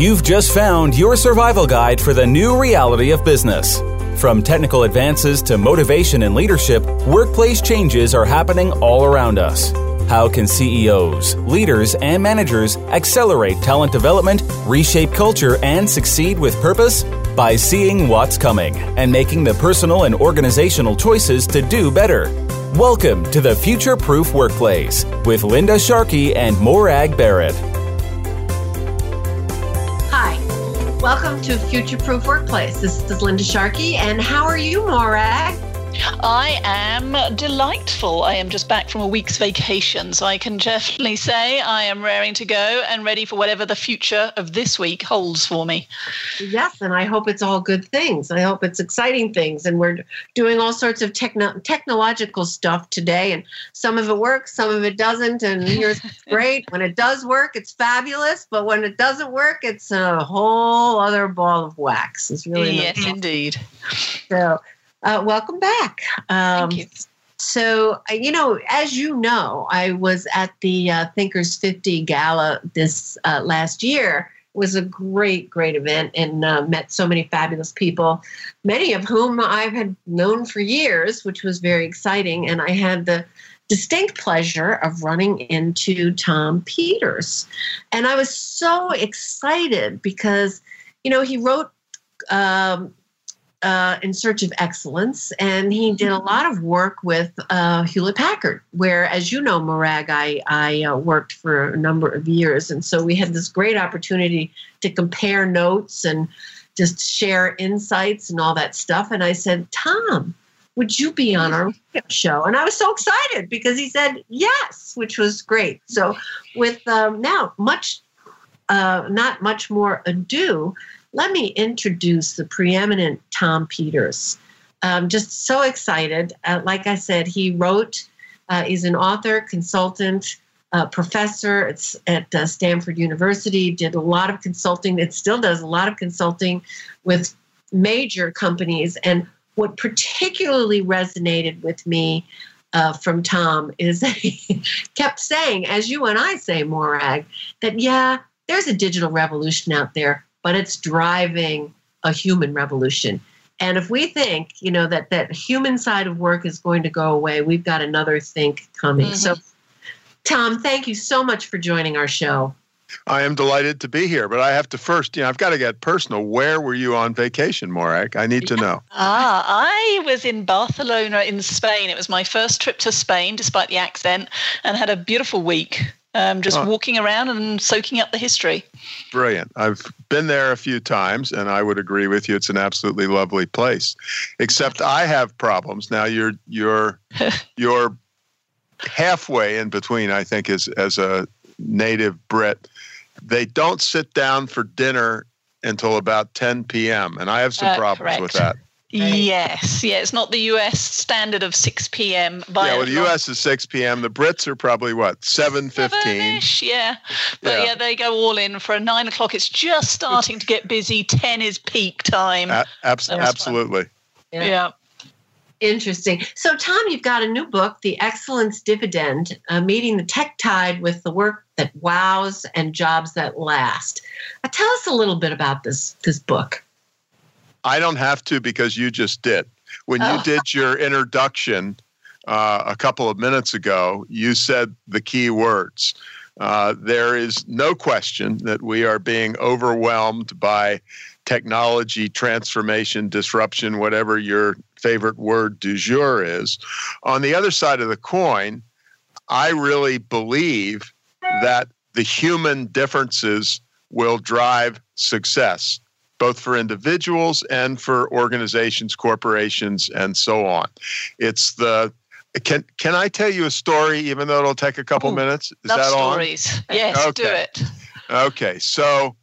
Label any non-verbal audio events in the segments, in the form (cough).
You've just found your survival guide for the new reality of business. From technical advances to motivation and leadership, workplace changes are happening all around us. How can CEOs, leaders, and managers accelerate talent development, reshape culture, and succeed with purpose? By seeing what's coming and making the personal and organizational choices to do better. Welcome to the Future Proof Workplace with Linda Sharkey and Morag Barrett. Welcome to Future Proof Workplace. This is Linda Sharkey, and how are you, Morag? I am delightful. I am just back from a week's vacation, so I can definitely say I am raring to go and ready for whatever the future of this week holds for me. Yes, and I hope it's all good things. I hope it's exciting things, and we're doing all sorts of techno- technological stuff today, and some of it works, some of it doesn't, and (laughs) here's great. When it does work, it's fabulous, but when it doesn't work, it's a whole other ball of wax. It's really yes, nice. indeed. So uh, welcome back. Um, Thank you. So, uh, you know, as you know, I was at the uh, Thinkers 50 Gala this uh, last year. It was a great, great event and uh, met so many fabulous people, many of whom I've had known for years, which was very exciting. And I had the distinct pleasure of running into Tom Peters. And I was so excited because, you know, he wrote um, uh, in search of excellence, and he did a lot of work with uh, Hewlett Packard, where, as you know, Morag, I, I uh, worked for a number of years, and so we had this great opportunity to compare notes and just share insights and all that stuff. And I said, Tom, would you be on our show? And I was so excited because he said yes, which was great. So, with um, now much, uh, not much more ado let me introduce the preeminent Tom Peters. I'm just so excited. Uh, like I said, he wrote, uh, he's an author, consultant, uh, professor at, at uh, Stanford University, did a lot of consulting. It still does a lot of consulting with major companies. And what particularly resonated with me uh, from Tom is that he (laughs) kept saying, as you and I say, Morag, that yeah, there's a digital revolution out there, but it's driving a human revolution. And if we think, you know, that that human side of work is going to go away, we've got another think coming. Mm-hmm. So, Tom, thank you so much for joining our show. I am delighted to be here, but I have to first, you know, I've got to get personal. Where were you on vacation, Morag? I need to know. Ah, I was in Barcelona in Spain. It was my first trip to Spain, despite the accent, and had a beautiful week um, just oh. walking around and soaking up the history. Brilliant. I've been there a few times, and I would agree with you. It's an absolutely lovely place. Except I have problems now. You're you're (laughs) you're halfway in between. I think as as a native Brit, they don't sit down for dinner until about 10 p.m. and I have some uh, problems correct. with that. Right. Yes, yeah, it's not the US standard of 6 p.m. By Yeah, well, the US is 6 p.m. The Brits are probably what, 7.15? Yeah, but yeah. yeah. they go all in for a 9 o'clock. It's just starting to get busy. 10 is peak time. A- abs- absolutely. Yeah. yeah. Interesting. So, Tom, you've got a new book, The Excellence Dividend uh, Meeting the Tech Tide with the Work That Wows and Jobs That Last. Uh, tell us a little bit about this, this book. I don't have to because you just did. When oh. you did your introduction uh, a couple of minutes ago, you said the key words. Uh, there is no question that we are being overwhelmed by technology transformation, disruption, whatever your favorite word du jour is. On the other side of the coin, I really believe that the human differences will drive success both for individuals and for organizations, corporations, and so on. It's the can can I tell you a story, even though it'll take a couple Ooh, minutes? Is that stories. on? (laughs) Yes, okay. do it. Okay, so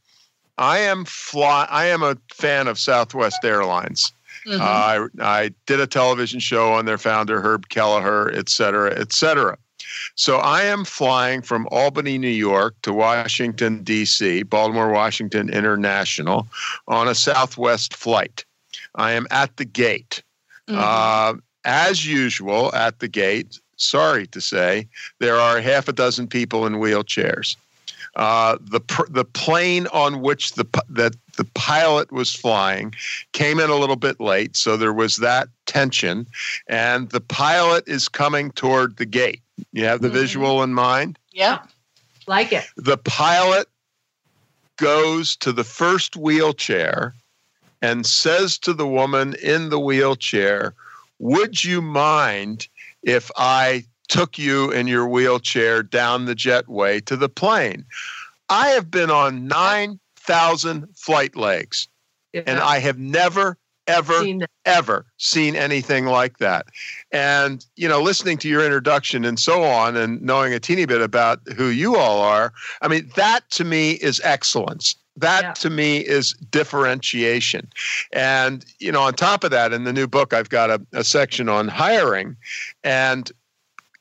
I am fly. I am a fan of Southwest Airlines. Mm-hmm. Uh, I I did a television show on their founder Herb Kelleher, et cetera, et cetera. So I am flying from Albany, New York to Washington, D.C., Baltimore, Washington International on a Southwest flight. I am at the gate. Mm-hmm. Uh, as usual, at the gate, sorry to say, there are half a dozen people in wheelchairs. Uh, the the plane on which the that the pilot was flying came in a little bit late, so there was that tension, and the pilot is coming toward the gate. You have the mm-hmm. visual in mind. Yeah, like it. The pilot goes to the first wheelchair and says to the woman in the wheelchair, Would you mind if I took you in your wheelchair down the jetway to the plane? I have been on 9,000 flight legs yeah. and I have never, ever, seen ever seen anything like that. And, you know, listening to your introduction and so on and knowing a teeny bit about who you all are, I mean, that to me is excellence that yeah. to me is differentiation and you know on top of that in the new book i've got a, a section on hiring and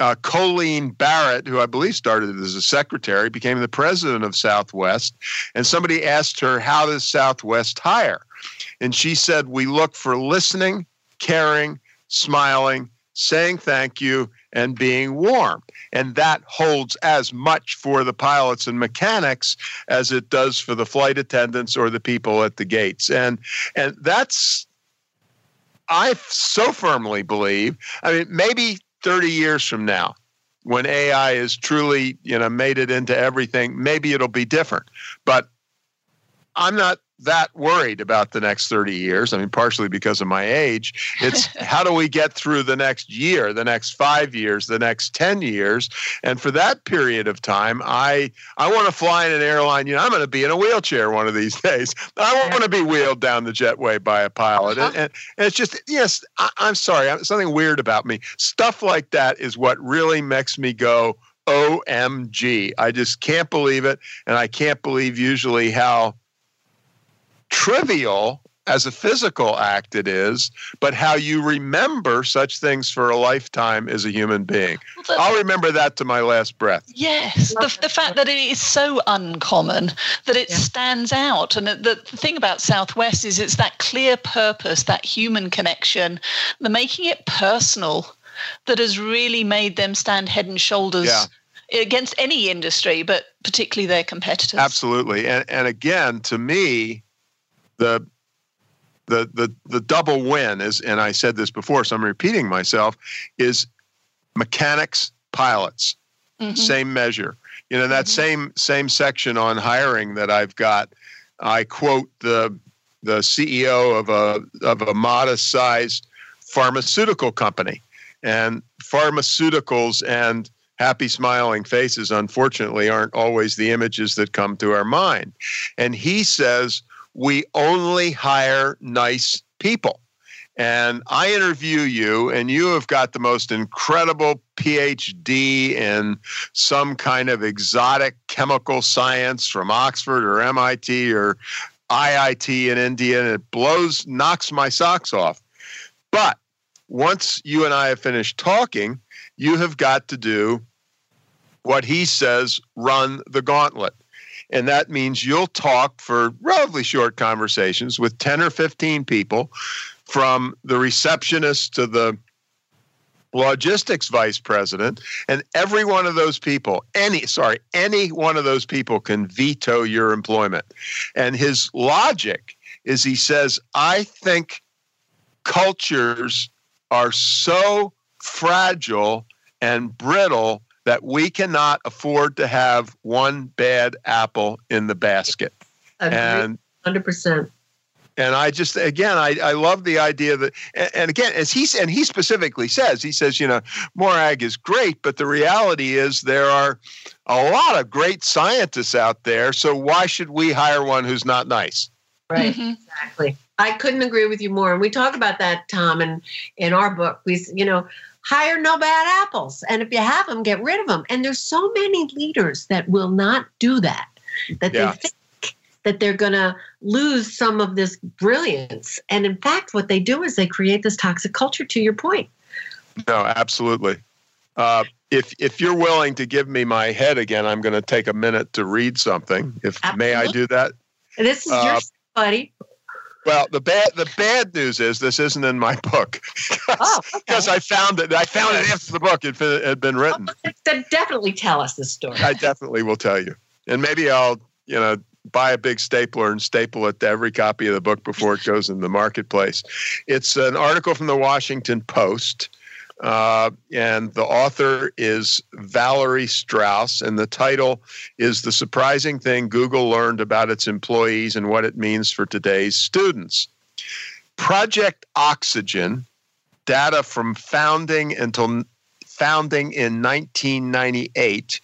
uh, colleen barrett who i believe started as a secretary became the president of southwest and somebody asked her how does southwest hire and she said we look for listening caring smiling saying thank you and being warm. And that holds as much for the pilots and mechanics as it does for the flight attendants or the people at the gates. And and that's I so firmly believe, I mean, maybe 30 years from now, when AI is truly, you know, made it into everything, maybe it'll be different. But I'm not that worried about the next 30 years. I mean, partially because of my age. It's (laughs) how do we get through the next year, the next five years, the next 10 years? And for that period of time, I I want to fly in an airline. You know, I'm going to be in a wheelchair one of these (laughs) days. I want to be wheeled down the jetway by a pilot. Uh-huh. And, and, and, it's just, yes, I, I'm sorry, something weird about me. Stuff like that is what really makes me go, OMG. I just can't believe it. And I can't believe usually how trivial as a physical act it is, but how you remember such things for a lifetime as a human being. Well, I'll remember that to my last breath. Yes, the, the fact that it is so uncommon that it yeah. stands out. And the, the thing about Southwest is it's that clear purpose, that human connection, the making it personal that has really made them stand head and shoulders. Yeah against any industry, but particularly their competitors. Absolutely. And, and again, to me, the the the the double win is, and I said this before, so I'm repeating myself, is mechanics, pilots, mm-hmm. same measure. You know that mm-hmm. same same section on hiring that I've got. I quote the the CEO of a of a modest sized pharmaceutical company, and pharmaceuticals and happy smiling faces unfortunately aren't always the images that come to our mind. And he says we only hire nice people. And I interview you, and you have got the most incredible PhD in some kind of exotic chemical science from Oxford or MIT or IIT in India, and it blows, knocks my socks off. But once you and I have finished talking, you have got to do what he says run the gauntlet. And that means you'll talk for relatively short conversations with 10 or 15 people from the receptionist to the logistics vice president and every one of those people any sorry any one of those people can veto your employment. And his logic is he says i think cultures are so fragile and brittle that we cannot afford to have one bad apple in the basket. Agreed. And 100%. And I just again I, I love the idea that and, and again as he and he specifically says he says you know Morag is great but the reality is there are a lot of great scientists out there so why should we hire one who's not nice right mm-hmm. exactly I couldn't agree with you more and we talk about that Tom and in our book we you know hire no bad apples. And if you have them, get rid of them. And there's so many leaders that will not do that, that yeah. they think that they're going to lose some of this brilliance. And in fact, what they do is they create this toxic culture, to your point. No, absolutely. Uh, if if you're willing to give me my head again, I'm going to take a minute to read something. If absolutely. may I do that? This is uh, your buddy. Well, the bad the bad news is this isn't in my book because (laughs) oh, okay. I found it. I found it after the book had, had been written. Well, definitely tell us the story. I definitely will tell you. and maybe I'll you know buy a big stapler and staple it to every copy of the book before it goes in the marketplace. It's an article from the Washington Post. Uh, and the author is Valerie Strauss, and the title is The Surprising Thing Google Learned About Its Employees and What It Means for Today's Students. Project Oxygen, data from founding until founding in 1998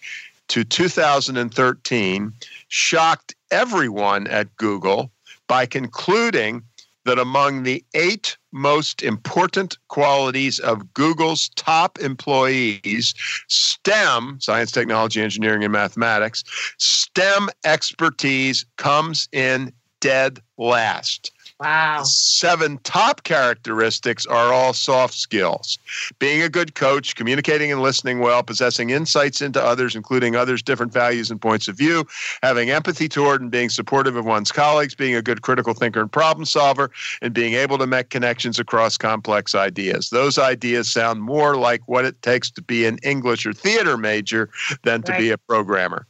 to 2013, shocked everyone at Google by concluding that among the eight most important qualities of Google's top employees, STEM, science, technology, engineering, and mathematics, STEM expertise comes in dead last. Wow. Seven top characteristics are all soft skills being a good coach, communicating and listening well, possessing insights into others, including others' different values and points of view, having empathy toward and being supportive of one's colleagues, being a good critical thinker and problem solver, and being able to make connections across complex ideas. Those ideas sound more like what it takes to be an English or theater major than to right. be a programmer.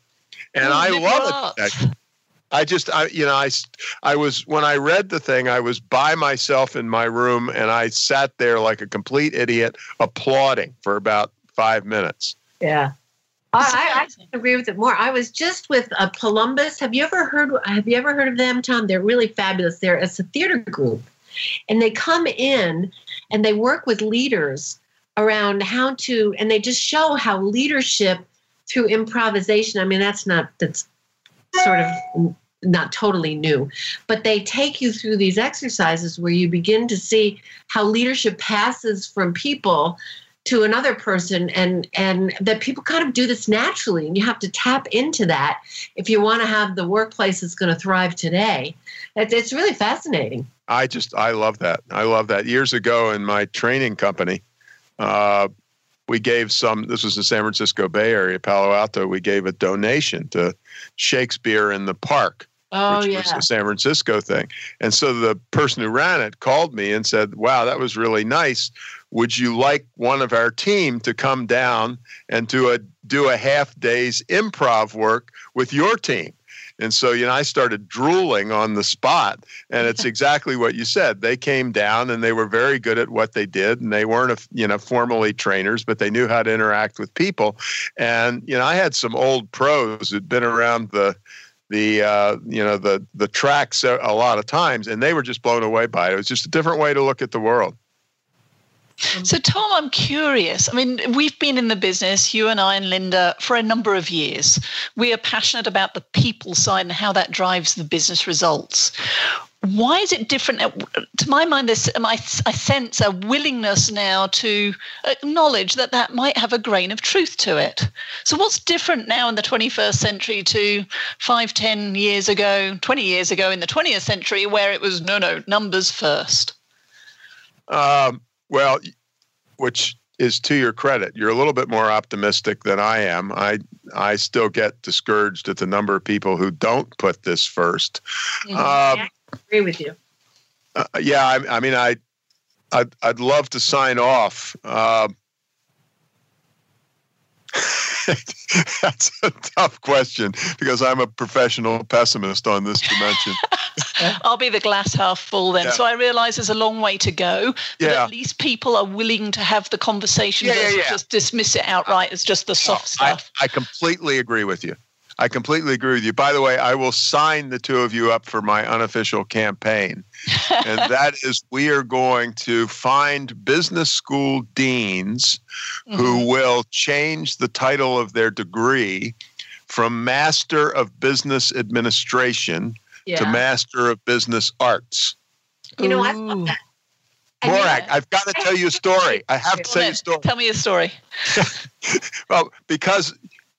And I love it. (laughs) I just, I, you know, I, I was when I read the thing, I was by myself in my room, and I sat there like a complete idiot, applauding for about five minutes. Yeah, I, I, agree with it more. I was just with uh, Columbus. Have you ever heard? Have you ever heard of them, Tom? They're really fabulous. They're it's a theater group, and they come in and they work with leaders around how to, and they just show how leadership through improvisation. I mean, that's not that's sort of not totally new, but they take you through these exercises where you begin to see how leadership passes from people to another person and and that people kind of do this naturally and you have to tap into that if you want to have the workplace that's going to thrive today. It's really fascinating. I just i love that. I love that. Years ago in my training company uh, we gave some this was the san francisco bay area palo alto we gave a donation to shakespeare in the park oh, which yeah. was a San Francisco thing. And so the person who ran it called me and said, Wow, that was really nice. Would you like one of our team to come down and do a do a half day's improv work with your team? And so, you know, I started drooling on the spot. And it's (laughs) exactly what you said. They came down and they were very good at what they did. And they weren't, you know, formally trainers, but they knew how to interact with people. And, you know, I had some old pros who'd been around the, the uh, you know the the tracks a, a lot of times, and they were just blown away by it. It was just a different way to look at the world. So, Tom, I'm curious. I mean, we've been in the business, you and I and Linda, for a number of years. We are passionate about the people side and how that drives the business results why is it different? Uh, to my mind, this um, I, I sense a willingness now to acknowledge that that might have a grain of truth to it. So, what's different now in the 21st century to five, ten years ago, 20 years ago in the 20th century, where it was no, no, numbers first? Um, well, which is to your credit. You're a little bit more optimistic than I am. I I still get discouraged at the number of people who don't put this 1st mm-hmm. uh, agree with you. Uh, yeah, I, I, mean, I, I'd, I'd love to sign off. Uh, (laughs) that's a tough question because I'm a professional pessimist on this dimension. (laughs) I'll be the glass half full then. Yeah. So I realize there's a long way to go. But yeah. at least people are willing to have the conversation yeah, versus just dismiss it outright as just the soft stuff. I, I completely agree with you. I completely agree with you. By the way, I will sign the two of you up for my unofficial campaign. and (laughs) that is we are going to find business school deans mm-hmm. who will change the title of their degree from Master of Business Administration yeah. to Master of Business Arts. You know, I love that. Morag, I've got to tell you a story. I have to tell you a story. Tell me a story. (laughs) well, because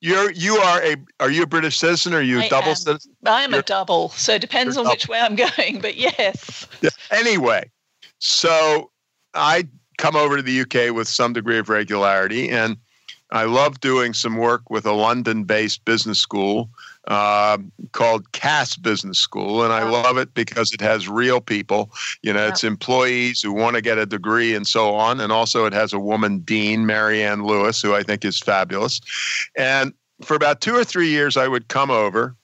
you're you are a are you a British citizen or are you a double am. citizen? I'm You're, a double, so it depends on double. which way I'm going, but yes. Yeah. Anyway, so I come over to the UK with some degree of regularity, and I love doing some work with a London-based business school uh, called Cass Business School, and I love it because it has real people. You know, it's employees who want to get a degree and so on, and also it has a woman dean, Marianne Lewis, who I think is fabulous. And for about two or three years, I would come over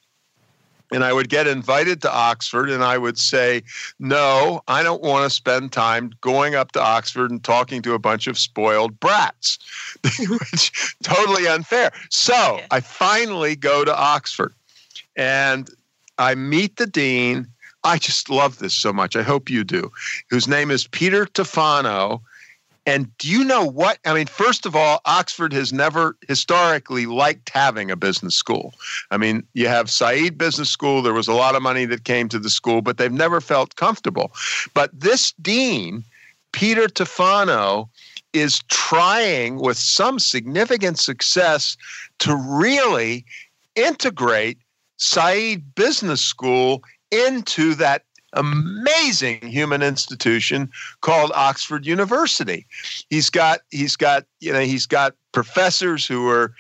and I would get invited to Oxford, and I would say, No, I don't want to spend time going up to Oxford and talking to a bunch of spoiled brats, (laughs) which totally unfair. So I finally go to Oxford and I meet the dean. I just love this so much. I hope you do. Whose name is Peter Tufano. And do you know what? I mean, first of all, Oxford has never historically liked having a business school. I mean, you have Said Business School, there was a lot of money that came to the school, but they've never felt comfortable. But this dean, Peter Tufano, is trying with some significant success to really integrate Said Business School into that amazing human institution called Oxford University. He's got he's got you know he's got professors who are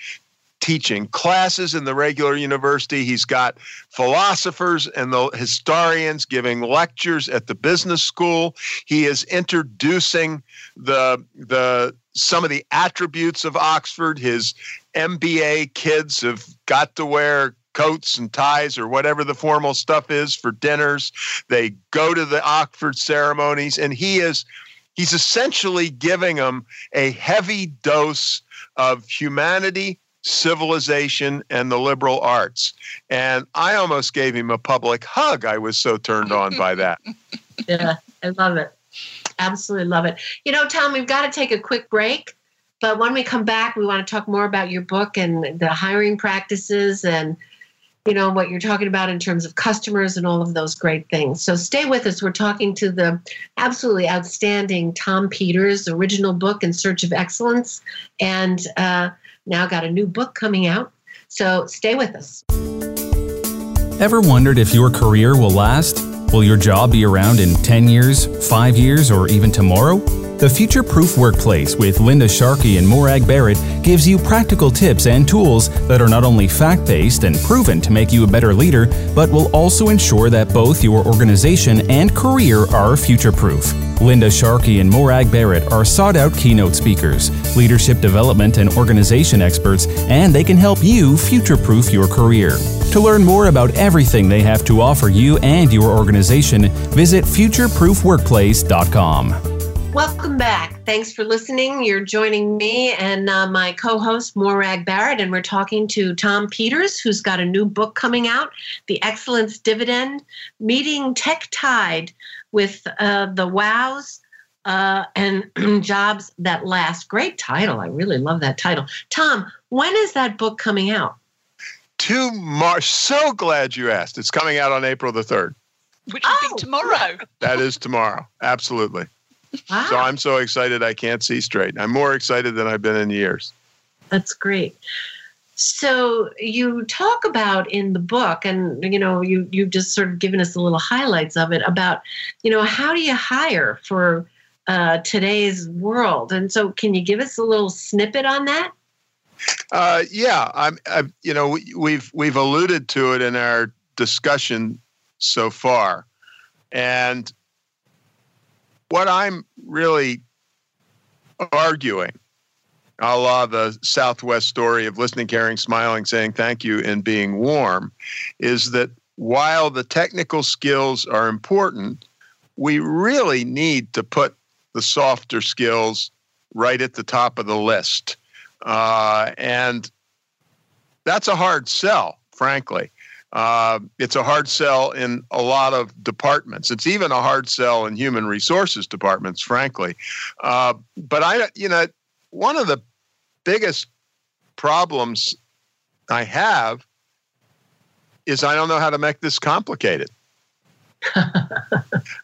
teaching classes in the regular university. He's got philosophers and the historians giving lectures at the business school. He is introducing the the some of the attributes of Oxford. His MBA kids have got to wear coats and ties or whatever the formal stuff is for dinners. They go to the Oxford ceremonies, and he is he's essentially giving them a heavy dose of humanity, civilization, and the liberal arts. And I almost gave him a public hug. I was so turned on by that. (laughs) yeah, I love it. Absolutely love it. You know, Tom, we've got to take a quick break. But when we come back, we want to talk more about your book and the hiring practices and you know what you're talking about in terms of customers and all of those great things. So stay with us. We're talking to the absolutely outstanding tom peters original book in search of excellence and uh, now got a new book coming out. So stay with us. Ever wondered if your career will last? Will your job be around in 10 years 5 years or even tomorrow the Future Proof Workplace with Linda Sharkey and Morag Barrett gives you practical tips and tools that are not only fact based and proven to make you a better leader, but will also ensure that both your organization and career are future proof. Linda Sharkey and Morag Barrett are sought out keynote speakers, leadership development and organization experts, and they can help you future proof your career. To learn more about everything they have to offer you and your organization, visit futureproofworkplace.com. Welcome back. Thanks for listening. You're joining me and uh, my co host, Morag Barrett, and we're talking to Tom Peters, who's got a new book coming out The Excellence Dividend Meeting Tech Tide with uh, the Wows uh, and (clears throat) Jobs That Last. Great title. I really love that title. Tom, when is that book coming out? To March. So glad you asked. It's coming out on April the 3rd. Which would oh. be tomorrow. that is tomorrow. Absolutely. Wow. So I'm so excited I can't see straight. I'm more excited than I've been in years. That's great. So you talk about in the book, and you know, you you've just sort of given us a little highlights of it about, you know, how do you hire for uh, today's world? And so, can you give us a little snippet on that? Uh, yeah, I'm, I'm. You know, we've we've alluded to it in our discussion so far, and what I'm really arguing, a la the Southwest story of listening, caring, smiling, saying thank you, and being warm, is that while the technical skills are important, we really need to put the softer skills right at the top of the list. Uh, and that's a hard sell, frankly. Uh, it's a hard sell in a lot of departments. It's even a hard sell in human resources departments, frankly. Uh, but I, you know, one of the biggest problems I have is I don't know how to make this complicated. (laughs)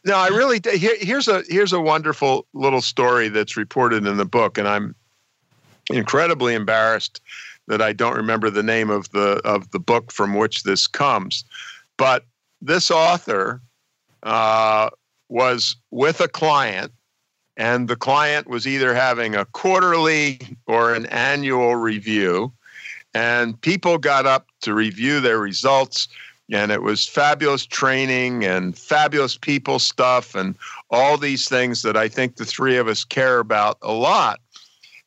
no, I really. Here, here's a here's a wonderful little story that's reported in the book, and I'm incredibly embarrassed that I don't remember the name of the of the book from which this comes, but this author uh, was with a client, and the client was either having a quarterly or an annual review, and people got up to review their results. And it was fabulous training and fabulous people stuff and all these things that I think the three of us care about a lot.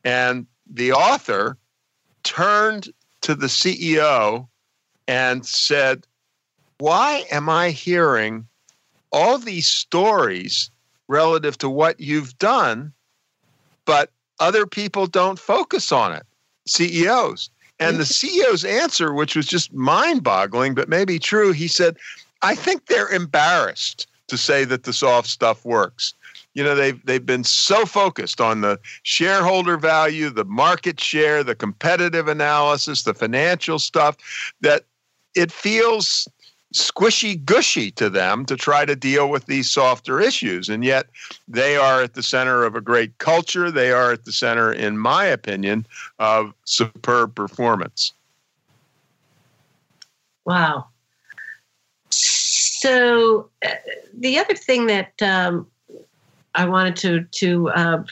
And the author turned to the CEO and said, Why am I hearing all these stories relative to what you've done, but other people don't focus on it? CEOs. And the CEO's answer, which was just mind boggling, but maybe true, he said, I think they're embarrassed to say that the soft stuff works. You know, they've they've been so focused on the shareholder value, the market share, the competitive analysis, the financial stuff that it feels squishy gushy to them to try to deal with these softer issues. And yet they are at the center of a great culture. They are at the center, in my opinion, of superb performance. Wow. So uh, the other thing that um, I wanted to to uh,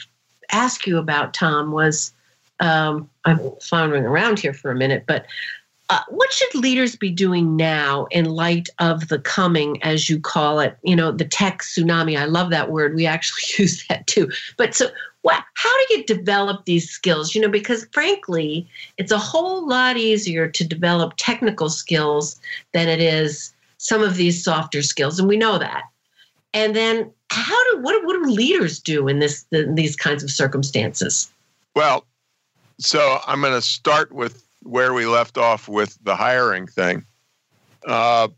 ask you about, Tom, was um, I'm floundering around here for a minute, but uh, what should leaders be doing now in light of the coming, as you call it, you know, the tech tsunami? I love that word. We actually (laughs) use that too. But so, what? How do you develop these skills? You know, because frankly, it's a whole lot easier to develop technical skills than it is some of these softer skills, and we know that. And then, how do what, what do leaders do in this in these kinds of circumstances? Well, so I'm going to start with where we left off with the hiring thing. Uh,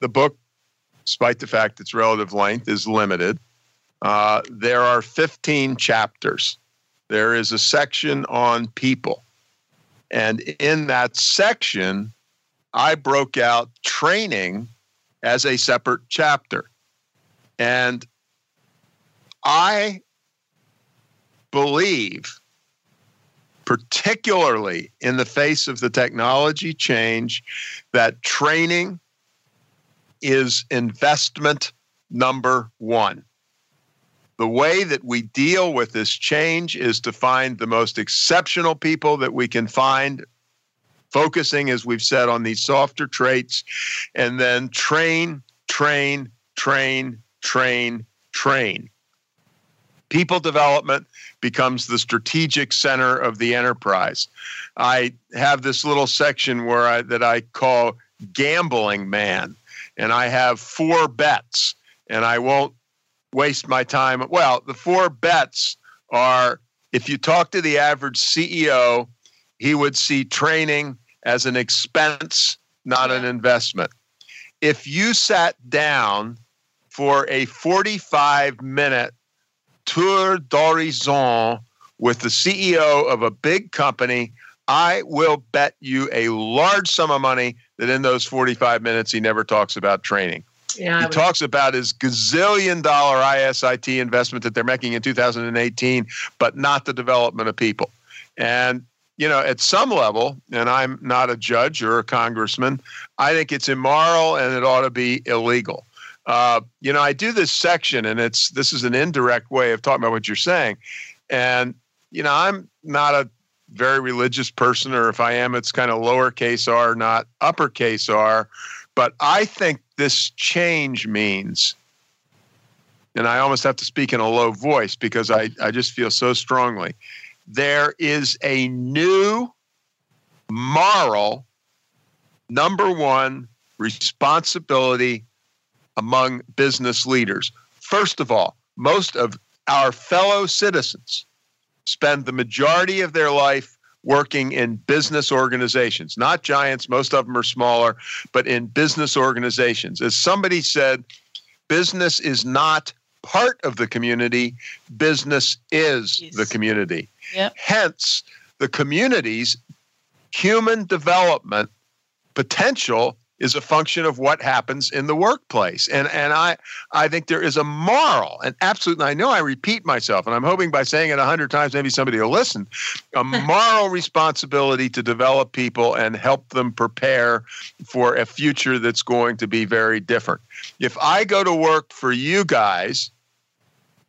the book, despite the fact its relative length is limited, uh, there are 15 chapters. There is a section on people. And in that section, I broke out training as a separate chapter. And I believe particularly in the face of the technology change, that training is investment number one. The way that we deal with this change is to find the most exceptional people that we can find, focusing, as we've said, on these softer traits, and then train, train, train, train, train. People development becomes the strategic center of the enterprise. I have this little section where I, that I call gambling man, and I have four bets, and I won't waste my time. Well, the four bets are if you talk to the average CEO, he would see training as an expense, not an investment. If you sat down for a 45 minute tour d'horizon with the CEO of a big company, I will bet you a large sum of money that in those 45 minutes he never talks about training. Yeah, he talks about his gazillion dollar ISIT investment that they're making in 2018, but not the development of people. And, you know, at some level, and I'm not a judge or a congressman, I think it's immoral and it ought to be illegal. Uh, you know, I do this section, and it's this is an indirect way of talking about what you're saying. And you know, I'm not a very religious person, or if I am, it's kind of lowercase r, not uppercase r. But I think this change means, and I almost have to speak in a low voice because I, I just feel so strongly. There is a new moral, number one, responsibility among business leaders. First of all, most of our fellow citizens spend the majority of their life working in business organizations, not giants, most of them are smaller, but in business organizations. As somebody said, business is not part of the community, business is yes. the community. Yep. Hence, the community's human development potential is a function of what happens in the workplace. And and I I think there is a moral and absolutely I know I repeat myself and I'm hoping by saying it a hundred times maybe somebody will listen. A (laughs) moral responsibility to develop people and help them prepare for a future that's going to be very different. If I go to work for you guys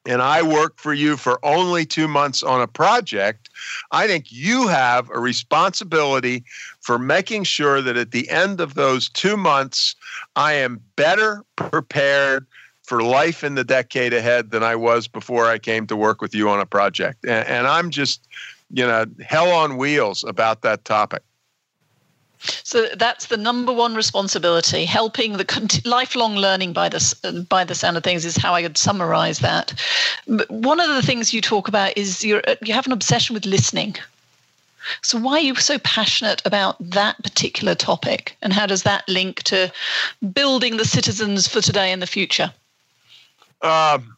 and I work for you for only two months on a project, I think you have a responsibility for making sure that at the end of those two months, I am better prepared for life in the decade ahead than I was before I came to work with you on a project. And, and I'm just you know, hell on wheels about that topic. So that's the number one responsibility. Helping the lifelong learning by the by the sound of things is how I would summarize that. But one of the things you talk about is you you have an obsession with listening. So why are you so passionate about that particular topic, and how does that link to building the citizens for today and the future? Um,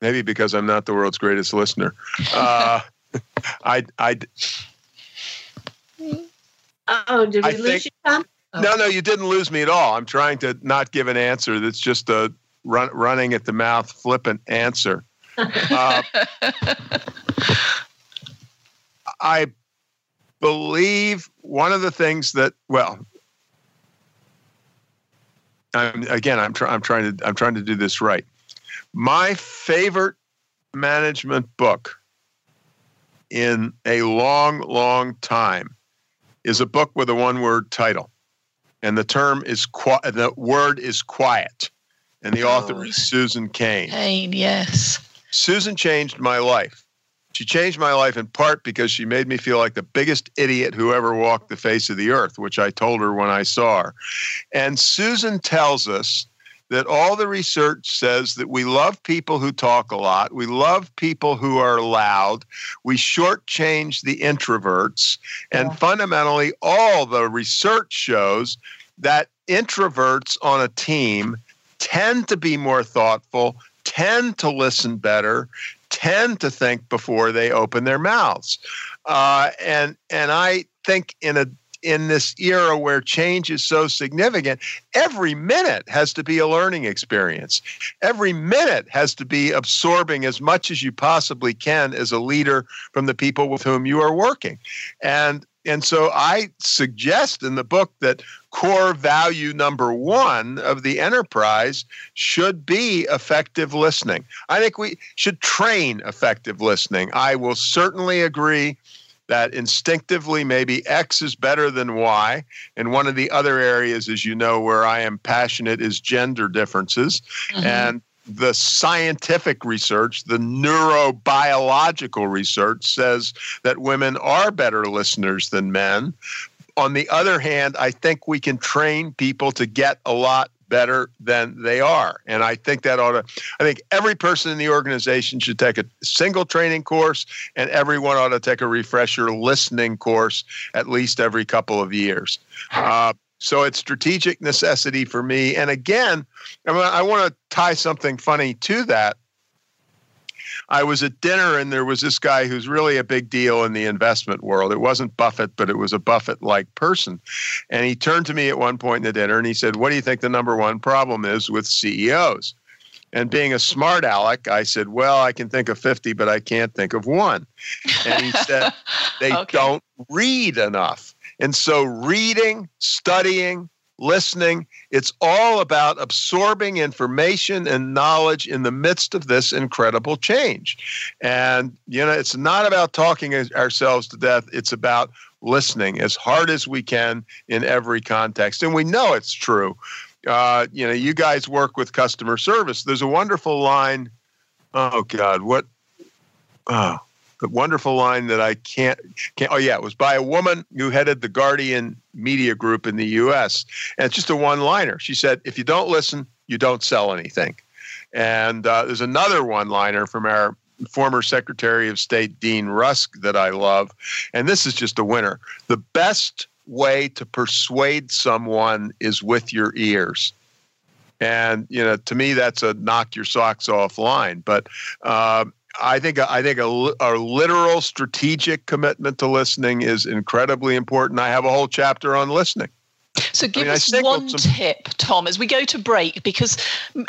maybe because I'm not the world's greatest listener. Uh, (laughs) I I Oh, did we I lose think, you, Tom? No, no, you didn't lose me at all. I'm trying to not give an answer that's just a run, running at the mouth, flippant answer. (laughs) uh, I believe one of the things that, well, I'm, again, I'm, try, I'm trying to I'm trying to do this right. My favorite management book in a long, long time is a book with a one word title. And the term is the word is quiet. And the oh, author is oh. Susan Cain. Cain, yes. Susan changed my life. She changed my life in part because she made me feel like the biggest idiot who ever walked the face of the earth, which I told her when I saw her. And Susan tells us that all the research says that we love people who talk a lot. We love people who are loud. We shortchange the introverts. And yeah. fundamentally, all the research shows that introverts on a team tend to be more thoughtful, tend to listen better, tend to think before they open their mouths. Uh, and and I think in a in this era where change is so significant, every minute has to be a learning experience. Every minute has to be absorbing as much as you possibly can as a leader from the people with whom you are working. And and so I suggest in the book that core value number one of the enterprise should be effective listening. I think we should train effective listening. I will certainly agree that instinctively maybe X is better than Y. And one of the other areas, as you know, where I am passionate is gender differences. Mm-hmm. And the scientific research, the neurobiological research says that women are better listeners than men. On the other hand, I think we can train people to get a lot better than they are. And I think that ought to, I think every person in the organization should take a single training course and everyone ought to take a refresher listening course at least every couple of years. Uh, so it's strategic necessity for me. And again, I, mean, I want to tie something funny to that. I was at dinner and there was this guy who's really a big deal in the investment world. It wasn't Buffett, but it was a Buffett like person. And he turned to me at one point in the dinner and he said, What do you think the number one problem is with CEOs? And being a smart aleck, I said, Well, I can think of 50, but I can't think of one. And he said, (laughs) They okay. don't read enough. And so reading, studying, listening. It's all about absorbing information and knowledge in the midst of this incredible change. And, you know, it's not about talking ourselves to death, it's about listening as hard as we can in every context. And we know it's true. Uh, you know, you guys work with customer service. There's a wonderful line. Oh, God, what? Oh, the wonderful line that I can't, can't. Oh yeah, it was by a woman who headed the Guardian Media Group in the U.S. And it's just a one-liner. She said, "If you don't listen, you don't sell anything." And uh, there's another one-liner from our former Secretary of State Dean Rusk that I love, and this is just a winner. The best way to persuade someone is with your ears. And you know, to me, that's a knock your socks off line. But uh, I think I think a, a, literal strategic commitment to listening is incredibly important. I have a whole chapter on listening. So give I mean, us one some... tip, Tom, as we go to break, because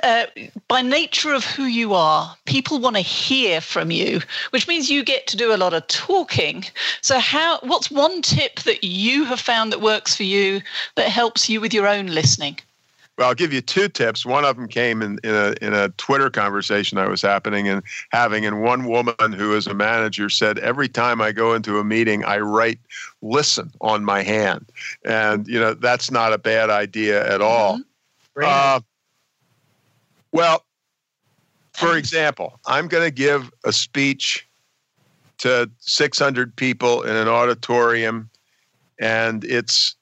uh, by nature of who you are, people want to hear from you, which means you get to do a lot of talking. So how? What's one tip that you have found that works for you that helps you with your own listening? Well, I'll give you two tips. One of them came in, in a in a Twitter conversation I was happening and having, and one woman who is a manager said, "Every time I go into a meeting, I write listen on my hand," and you know that's not a bad idea at all. Mm-hmm. Uh, well, for example, I'm going to give a speech to 600 people in an auditorium, and it's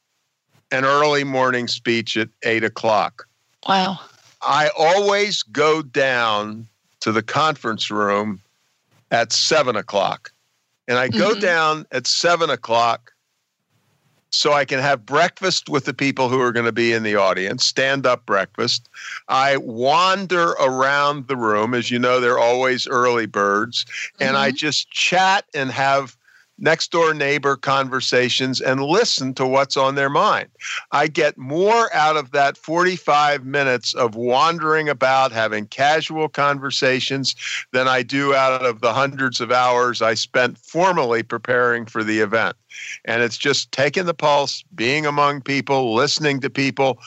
an early morning speech at eight o'clock. Wow. I always go down to the conference room at seven o'clock. And I go mm-hmm. down at seven o'clock so I can have breakfast with the people who are going to be in the audience, stand up breakfast. I wander around the room. As you know, they're always early birds. Mm-hmm. And I mm-hmm. just chat and have next door neighbor conversations and listen to what's on their mind. I get more out of that 45 minutes of wandering about, having casual conversations, than I do out of the hundreds of hours I spent formally preparing for the event. And it's just taking the pulse, being among people, listening to people,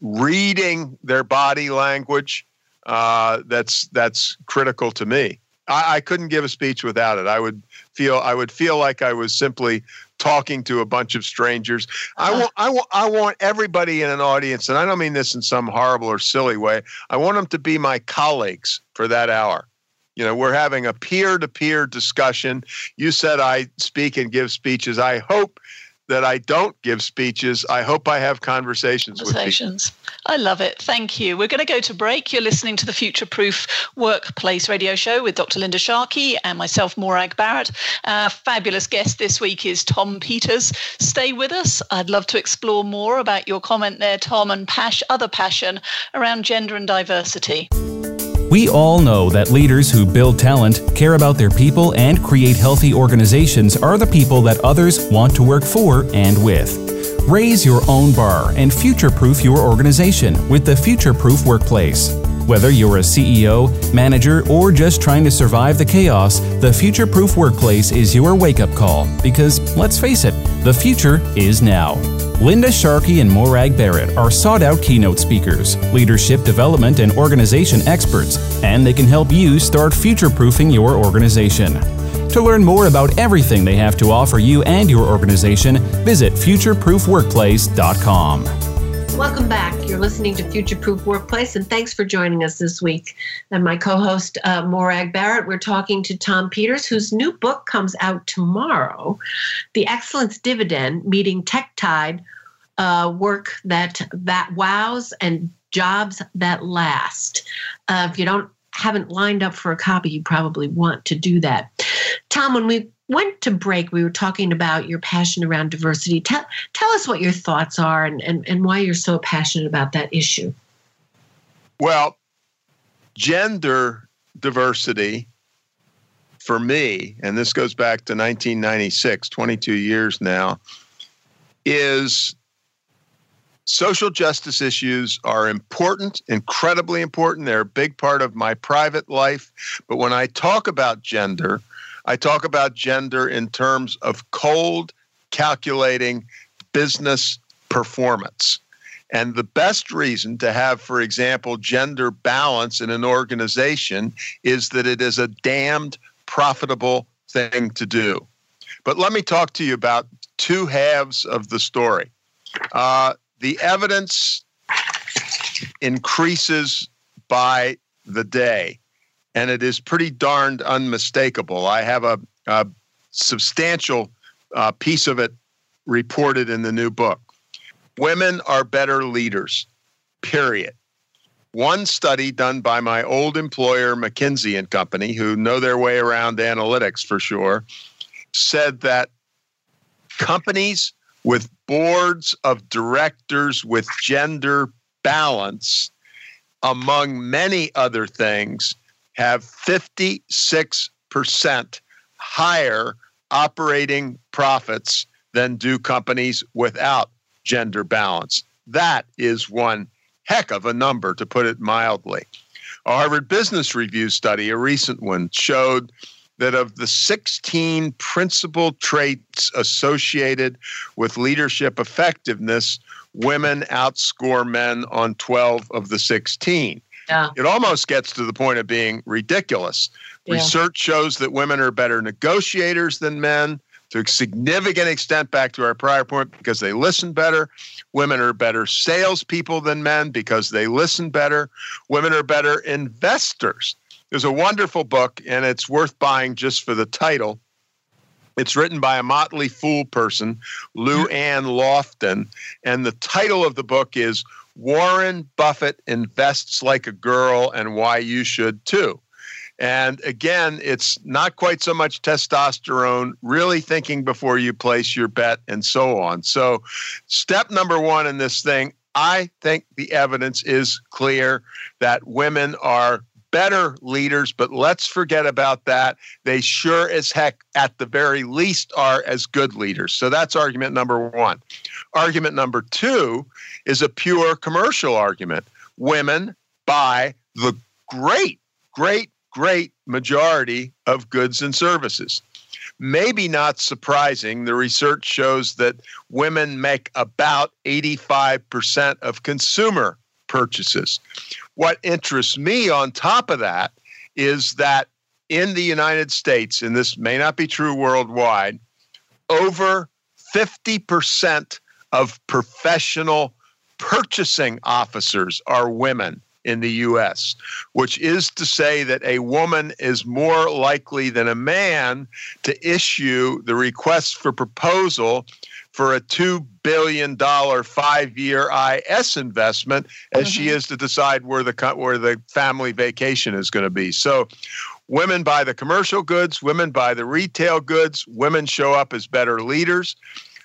reading their body language. Uh, that's that's critical to me. I, I couldn't give a speech without it. I would feel I would feel like I was simply talking to a bunch of strangers. I want I want I want everybody in an audience, and I don't mean this in some horrible or silly way. I want them to be my colleagues for that hour. You know, we're having a peer-to-peer discussion. You said I speak and give speeches. I hope that I don't give speeches. I hope I have conversations, conversations. I love it. Thank you. We're going to go to break. You're listening to the Future Proof Workplace Radio Show with Dr. Linda Sharkey and myself, Morag Barrett. Our fabulous guest this week is Tom Peters. Stay with us. I'd love to explore more about your comment there, Tom, and Pash, other passion around gender and diversity. We all know that leaders who build talent, care about their people, and create healthy organizations are the people that others want to work for and with. Raise your own bar and future proof your organization with the Future Proof Workplace. Whether you're a CEO, manager, or just trying to survive the chaos, the Future Proof Workplace is your wake up call because, let's face it, the future is now. Linda Sharkey and Morag Barrett are sought out keynote speakers, leadership development and organization experts, and they can help you start future proofing your organization. To learn more about everything they have to offer you and your organization, visit futureproofworkplace.com. Welcome back. You're listening to Future Proof Workplace, and thanks for joining us this week. And my co host, uh, Morag Barrett, we're talking to Tom Peters, whose new book comes out tomorrow The Excellence Dividend Meeting Tech Tide uh, Work That, that Wows and Jobs That Last. Uh, if you don't haven't lined up for a copy, you probably want to do that. Tom, when we went to break, we were talking about your passion around diversity. Tell, tell us what your thoughts are and, and, and why you're so passionate about that issue. Well, gender diversity for me, and this goes back to 1996, 22 years now, is social justice issues are important, incredibly important. They're a big part of my private life. But when I talk about gender, I talk about gender in terms of cold, calculating business performance. And the best reason to have, for example, gender balance in an organization is that it is a damned profitable thing to do. But let me talk to you about two halves of the story. Uh, the evidence increases by the day and it is pretty darned unmistakable. I have a, a substantial uh, piece of it reported in the new book. Women are better leaders, period. One study done by my old employer, McKinsey and Company, who know their way around analytics for sure, said that companies with boards of directors with gender balance, among many other things, have 56% higher operating profits than do companies without gender balance. That is one heck of a number, to put it mildly. A Harvard Business Review study, a recent one, showed that of the 16 principal traits associated with leadership effectiveness, women outscore men on 12 of the 16. Yeah. It almost gets to the point of being ridiculous. Yeah. Research shows that women are better negotiators than men to a significant extent, back to our prior point, because they listen better. Women are better salespeople than men because they listen better. Women are better investors. There's a wonderful book, and it's worth buying just for the title It's written by a Motley Fool person, LouAnn Lofton, and the title of the book is Warren Buffett Invests Like a Girl and Why You Should Too. And again, it's not quite so much testosterone, really thinking before you place your bet and so on. So, step number one in this thing, I think the evidence is clear that women are better leaders, but let's forget about that. They sure as heck, at the very least, are as good leaders. So that's argument number one. Argument number two is a pure commercial argument. Women buy the great, great, great majority of goods and services. Maybe not surprising, the research shows that women make about 85% of consumer purchases. What interests me on top of that is that in the United States, and this may not be true worldwide, over 50% of professional purchasing officers are women in the US, which is to say that a woman is more likely than a man to issue the request for proposal for a $2 billion five year IS investment as mm-hmm. she is to decide where the, where the family vacation is going to be. So, women buy the commercial goods, women buy the retail goods, women show up as better leaders.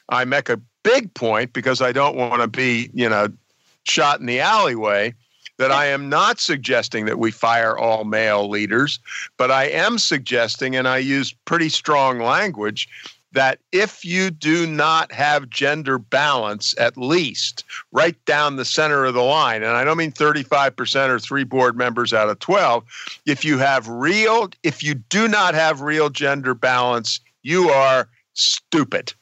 I make a big point because I don't want to be, you know, shot in the alleyway that I am not suggesting that we fire all male leaders, but I am suggesting, and I use pretty strong language, that if you do not have gender balance, at least right down the center of the line, and I don't mean 35% or three board members out of 12, if you have real, if you do not have real gender balance, you are stupid.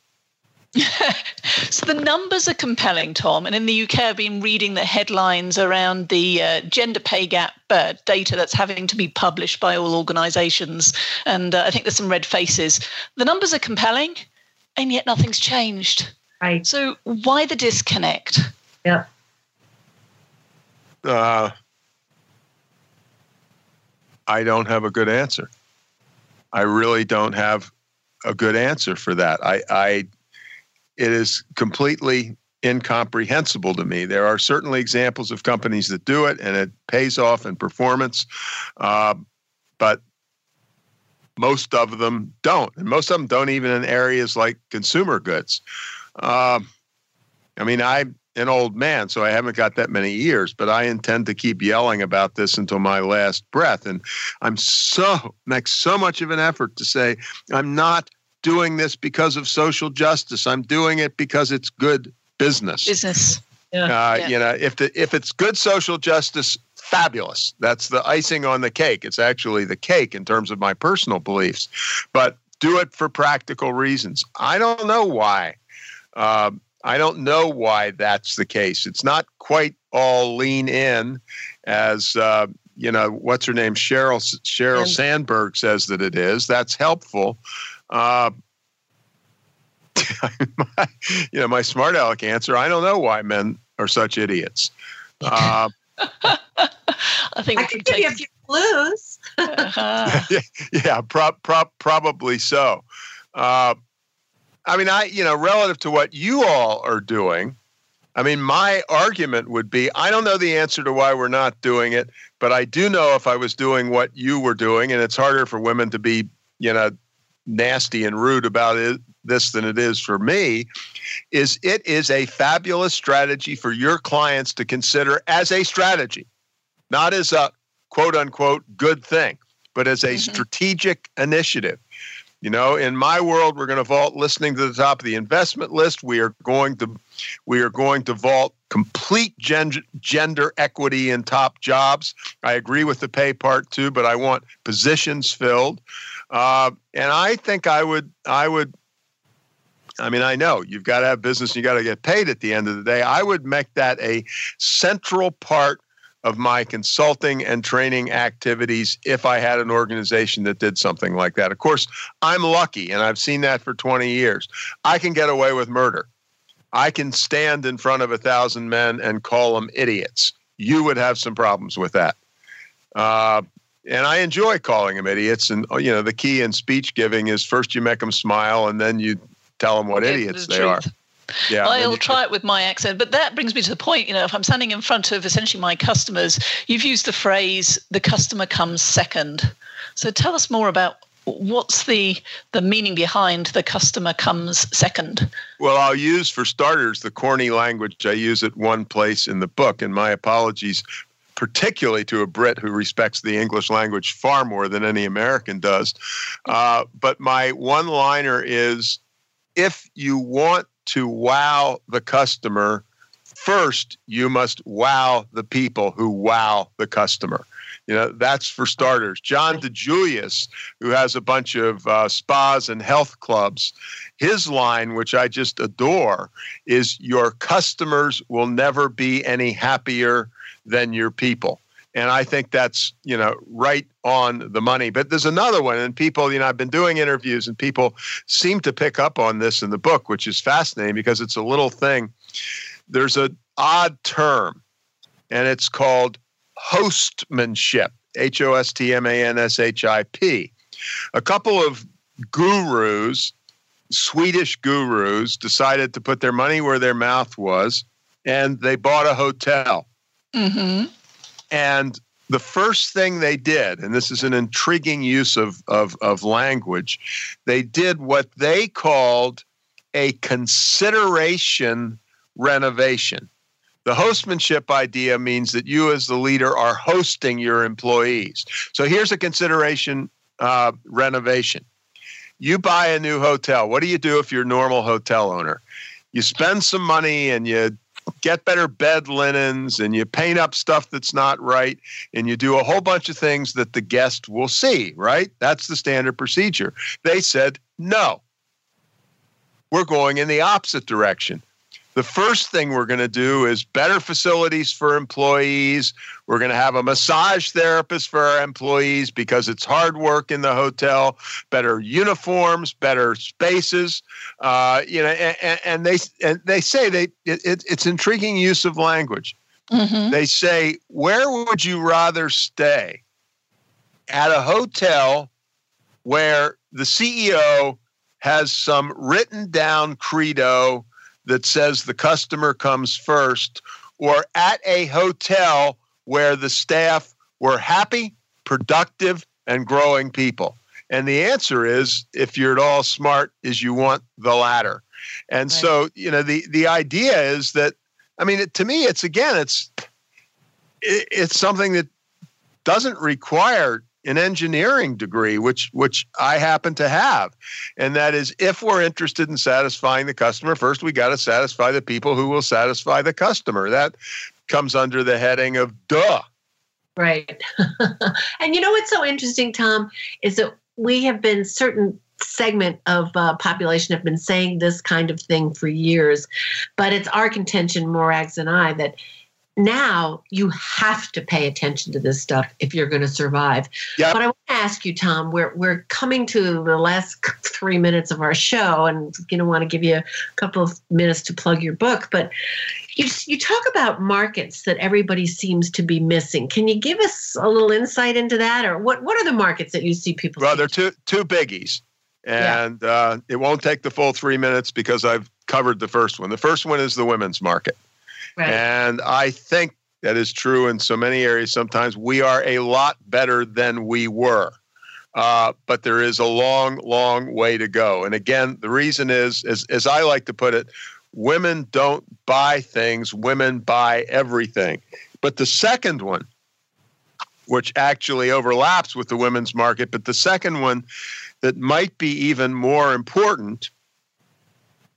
(laughs) so the numbers are compelling, Tom. And in the UK, I've been reading the headlines around the uh, gender pay gap uh, data that's having to be published by all organisations. And uh, I think there's some red faces. The numbers are compelling, and yet nothing's changed. Right. So why the disconnect? Yeah. Uh, I don't have a good answer. I really don't have a good answer for that. I, I it is completely incomprehensible to me. There are certainly examples of companies that do it and it pays off in performance, uh, but most of them don't. And most of them don't even in areas like consumer goods. Uh, I mean, I'm an old man, so I haven't got that many years, but I intend to keep yelling about this until my last breath. And I'm so, make so much of an effort to say, I'm not doing this because of social justice. I'm doing it because it's good business. Business. Yeah. Uh, yeah. You know, if the if it's good social justice, fabulous. That's the icing on the cake. It's actually the cake in terms of my personal beliefs. But do it for practical reasons. I don't know why. Uh, I don't know why that's the case. It's not quite all lean in, as uh, you know. What's her name? Cheryl Sheryl Sandberg says that it is. That's helpful. Uh, (laughs) my, you know, my smart aleck answer. I don't know why men are such idiots. Uh, (laughs) I think I could give you a few clues. uh-huh. (laughs) yeah, yeah pro- pro- probably so. Uh, I mean, I you know, relative to what you all are doing, I mean, my argument would be I don't know the answer to why we're not doing it, but I do know if I was doing what you were doing, and it's harder for women to be, you know, nasty and rude about it, this than it is for me is it is a fabulous strategy for your clients to consider as a strategy not as a quote unquote good thing but as a mm-hmm. strategic initiative. You know in my world we're going to vault listening to the top of the investment list. We are going to we are going to vault complete gender, gender equity in top jobs. I agree with the pay part too but i want positions filled uh, and I think I would, I would, I mean, I know you've got to have business, and you got to get paid at the end of the day. I would make that a central part of my consulting and training activities if I had an organization that did something like that. Of course, I'm lucky, and I've seen that for 20 years. I can get away with murder. I can stand in front of a thousand men and call them idiots. You would have some problems with that. Uh, and I enjoy calling them idiots. And oh, you know, the key in speech giving is first you make them smile, and then you tell them what idiots the they truth. are. Yeah, I'll try it with my accent, but that brings me to the point. You know, if I'm standing in front of essentially my customers, you've used the phrase "the customer comes second. So tell us more about what's the the meaning behind the customer comes second well i'll use for starters the corny language i use at one place in the book and my apologies particularly to a brit who respects the english language far more than any american does uh, but my one liner is if you want to wow the customer, first you must wow the people who wow the customer. You know, that's for starters. John DiJulius, who has a bunch of uh, spas and health clubs, his line, which I just adore, is Your customers will never be any happier than your people. And I think that's, you know, right on the money. But there's another one, and people, you know, I've been doing interviews, and people seem to pick up on this in the book, which is fascinating because it's a little thing. There's an odd term, and it's called hostmanship, H O S T M A N S H I P. A couple of gurus, Swedish gurus, decided to put their money where their mouth was, and they bought a hotel. Mm-hmm. And the first thing they did, and this is an intriguing use of, of, of language, they did what they called a consideration renovation. The hostmanship idea means that you, as the leader, are hosting your employees. So here's a consideration uh, renovation. You buy a new hotel. What do you do if you're a normal hotel owner? You spend some money and you get better bed linens and you paint up stuff that's not right and you do a whole bunch of things that the guest will see, right? That's the standard procedure. They said, no, we're going in the opposite direction. The first thing we're going to do is better facilities for employees. We're going to have a massage therapist for our employees because it's hard work in the hotel. Better uniforms, better spaces. Uh, you know, and, and, they and they say they it, it's intriguing use of language. Mm-hmm. They say, where would you rather stay? At a hotel where the CEO has some written down credo that says the customer comes first, or at a hotel where the staff were happy, productive, and growing people? And the answer is, if you're at all smart, is you want the latter. And right. so, you know, the the idea is that, I mean, it, to me, it's again, it's it, it's something that doesn't require an engineering degree, which which I happen to have, and that is if we're interested in satisfying the customer, first we got to satisfy the people who will satisfy the customer. That comes under the heading of duh. Right. (laughs) and you know what's so interesting, Tom, is that we have been certain segment of uh, population have been saying this kind of thing for years, but it's our contention, Morags and I, that now you have to pay attention to this stuff if you're going to survive. Yep. But I want to ask you, Tom, we're, we're coming to the last (laughs) three minutes of our show and going to want to give you a couple of minutes to plug your book. But you, you talk about markets that everybody seems to be missing. Can you give us a little insight into that? Or what, what are the markets that you see people? Well, there are two, two biggies. And yeah. uh, it won't take the full three minutes because I've covered the first one. The first one is the women's market. Right. And I think that is true in so many areas. Sometimes we are a lot better than we were. Uh, but there is a long, long way to go. And again, the reason is, as, as I like to put it, women don't buy things, women buy everything. But the second one, which actually overlaps with the women's market, but the second one that might be even more important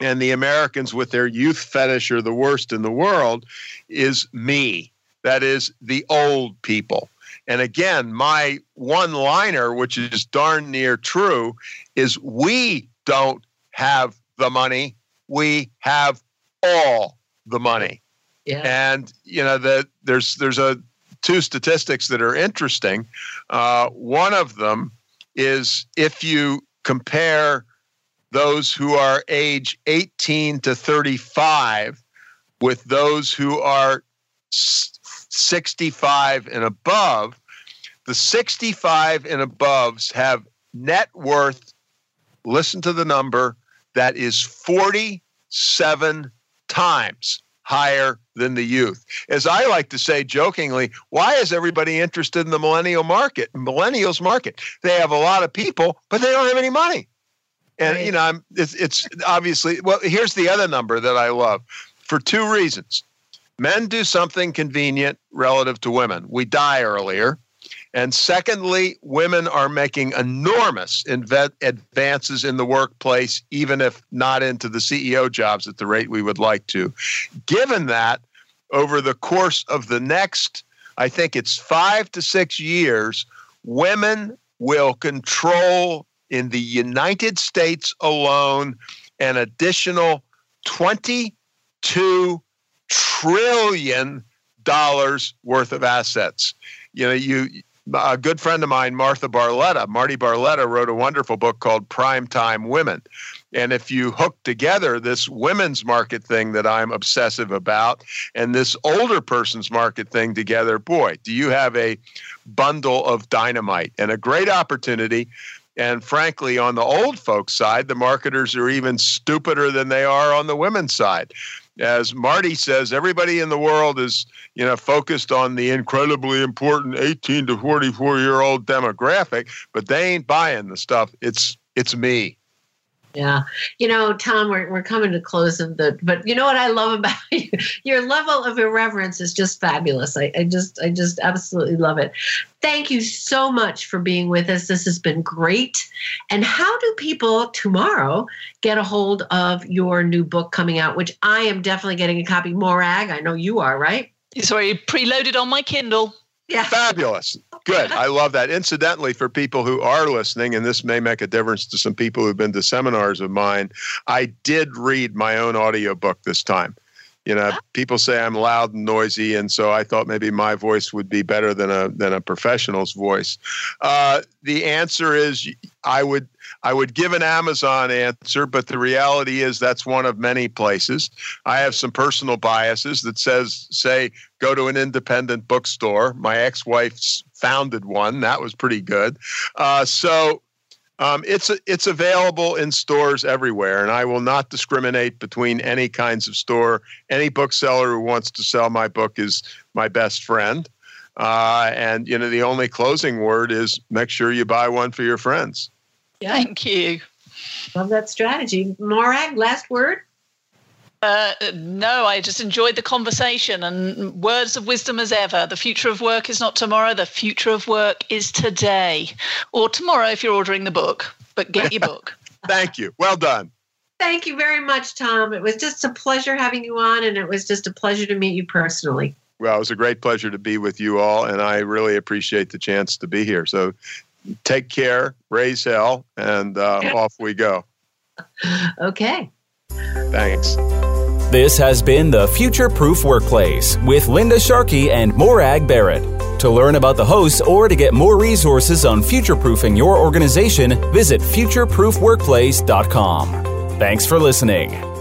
and the Americans with their youth fetish are the worst in the world is me. That is the old people. And again, my one liner, which is darn near true, is we don't have the money. We have all the money. Yeah. And you know that there's there's a two statistics that are interesting. Uh, one of them is if you compare those who are age 18 to 35 with those who are 65 and above, The 65 and aboves have net worth, listen to the number, that is 47 times higher than the youth. As I like to say jokingly, why is everybody interested in the millennial market, millennials market? They have a lot of people, but they don't have any money. And right. you know, I'm, it's, it's obviously well. Here's the other number that I love for two reasons. Men do something convenient relative to women. We die earlier. And secondly, women are making enormous inve- advances in the workplace, even if not into the CEO jobs at the rate we would like to. Given that, over the course of the next, I think it's five to six years, women will control in the United States alone an additional 22 trillion dollars worth of assets. You know, you a good friend of mine, Martha Barletta, Marti Barletta, wrote a wonderful book called Primetime Women. And if you hook together this women's market thing that I'm obsessive about and this older person's market thing together, boy, do you have a bundle of dynamite and a great opportunity. And frankly, on the old folks' side, the marketers are even stupider than they are on the women's side as Marti says, everybody in the world is, you know, focused on the incredibly important 18 to 44 year old demographic, but they ain't buying the stuff. It's it's me. Yeah. You know, Tom, we're, we're coming to close of the, but you know what I love about (laughs) you? Your level of irreverence is just fabulous. I, I just, I just absolutely love it. Thank you so much for being with us. This has been great. And how do people tomorrow get a hold of your new book coming out, which I am definitely getting a copy. Morag, I know you are, right? It's already preloaded on my Kindle. Yeah. Fabulous. Good. I love that. Incidentally, for people who are listening, and this may make a difference to some people who've been to seminars of mine, I did read my own audiobook this time. You know, people say I'm loud and noisy, and so I thought maybe my voice would be better than a than a professional's voice. Uh, the answer is I would I would give an Amazon answer, but the reality is that's one of many places. I have some personal biases that says say go to an independent bookstore. My ex-wife's founded one. That was pretty good. Uh, so um, it's it's available in stores everywhere, and I will not discriminate between any kinds of store. Any bookseller who wants to sell my book is my best friend. Uh, and you know, the only closing word is make sure you buy one for your friends. Yeah. Thank you. Love that strategy. Morag, last word? Uh, no, I just enjoyed the conversation and words of wisdom as ever. The future of work is not tomorrow, the future of work is today or tomorrow if you're ordering the book. But get your book. (laughs) Thank you. Well done. Thank you very much, Tom. It was just a pleasure having you on, and it was just a pleasure to meet you personally. Well, it was a great pleasure to be with you all, and I really appreciate the chance to be here. So take care, raise hell, and uh, (laughs) off we go. Okay. Thanks. This has been the Future Proof Workplace with Linda Sharkey and Morag Barrett. To learn about the hosts or to get more resources on future proofing your organization, visit futureproofworkplace.com. Thanks for listening.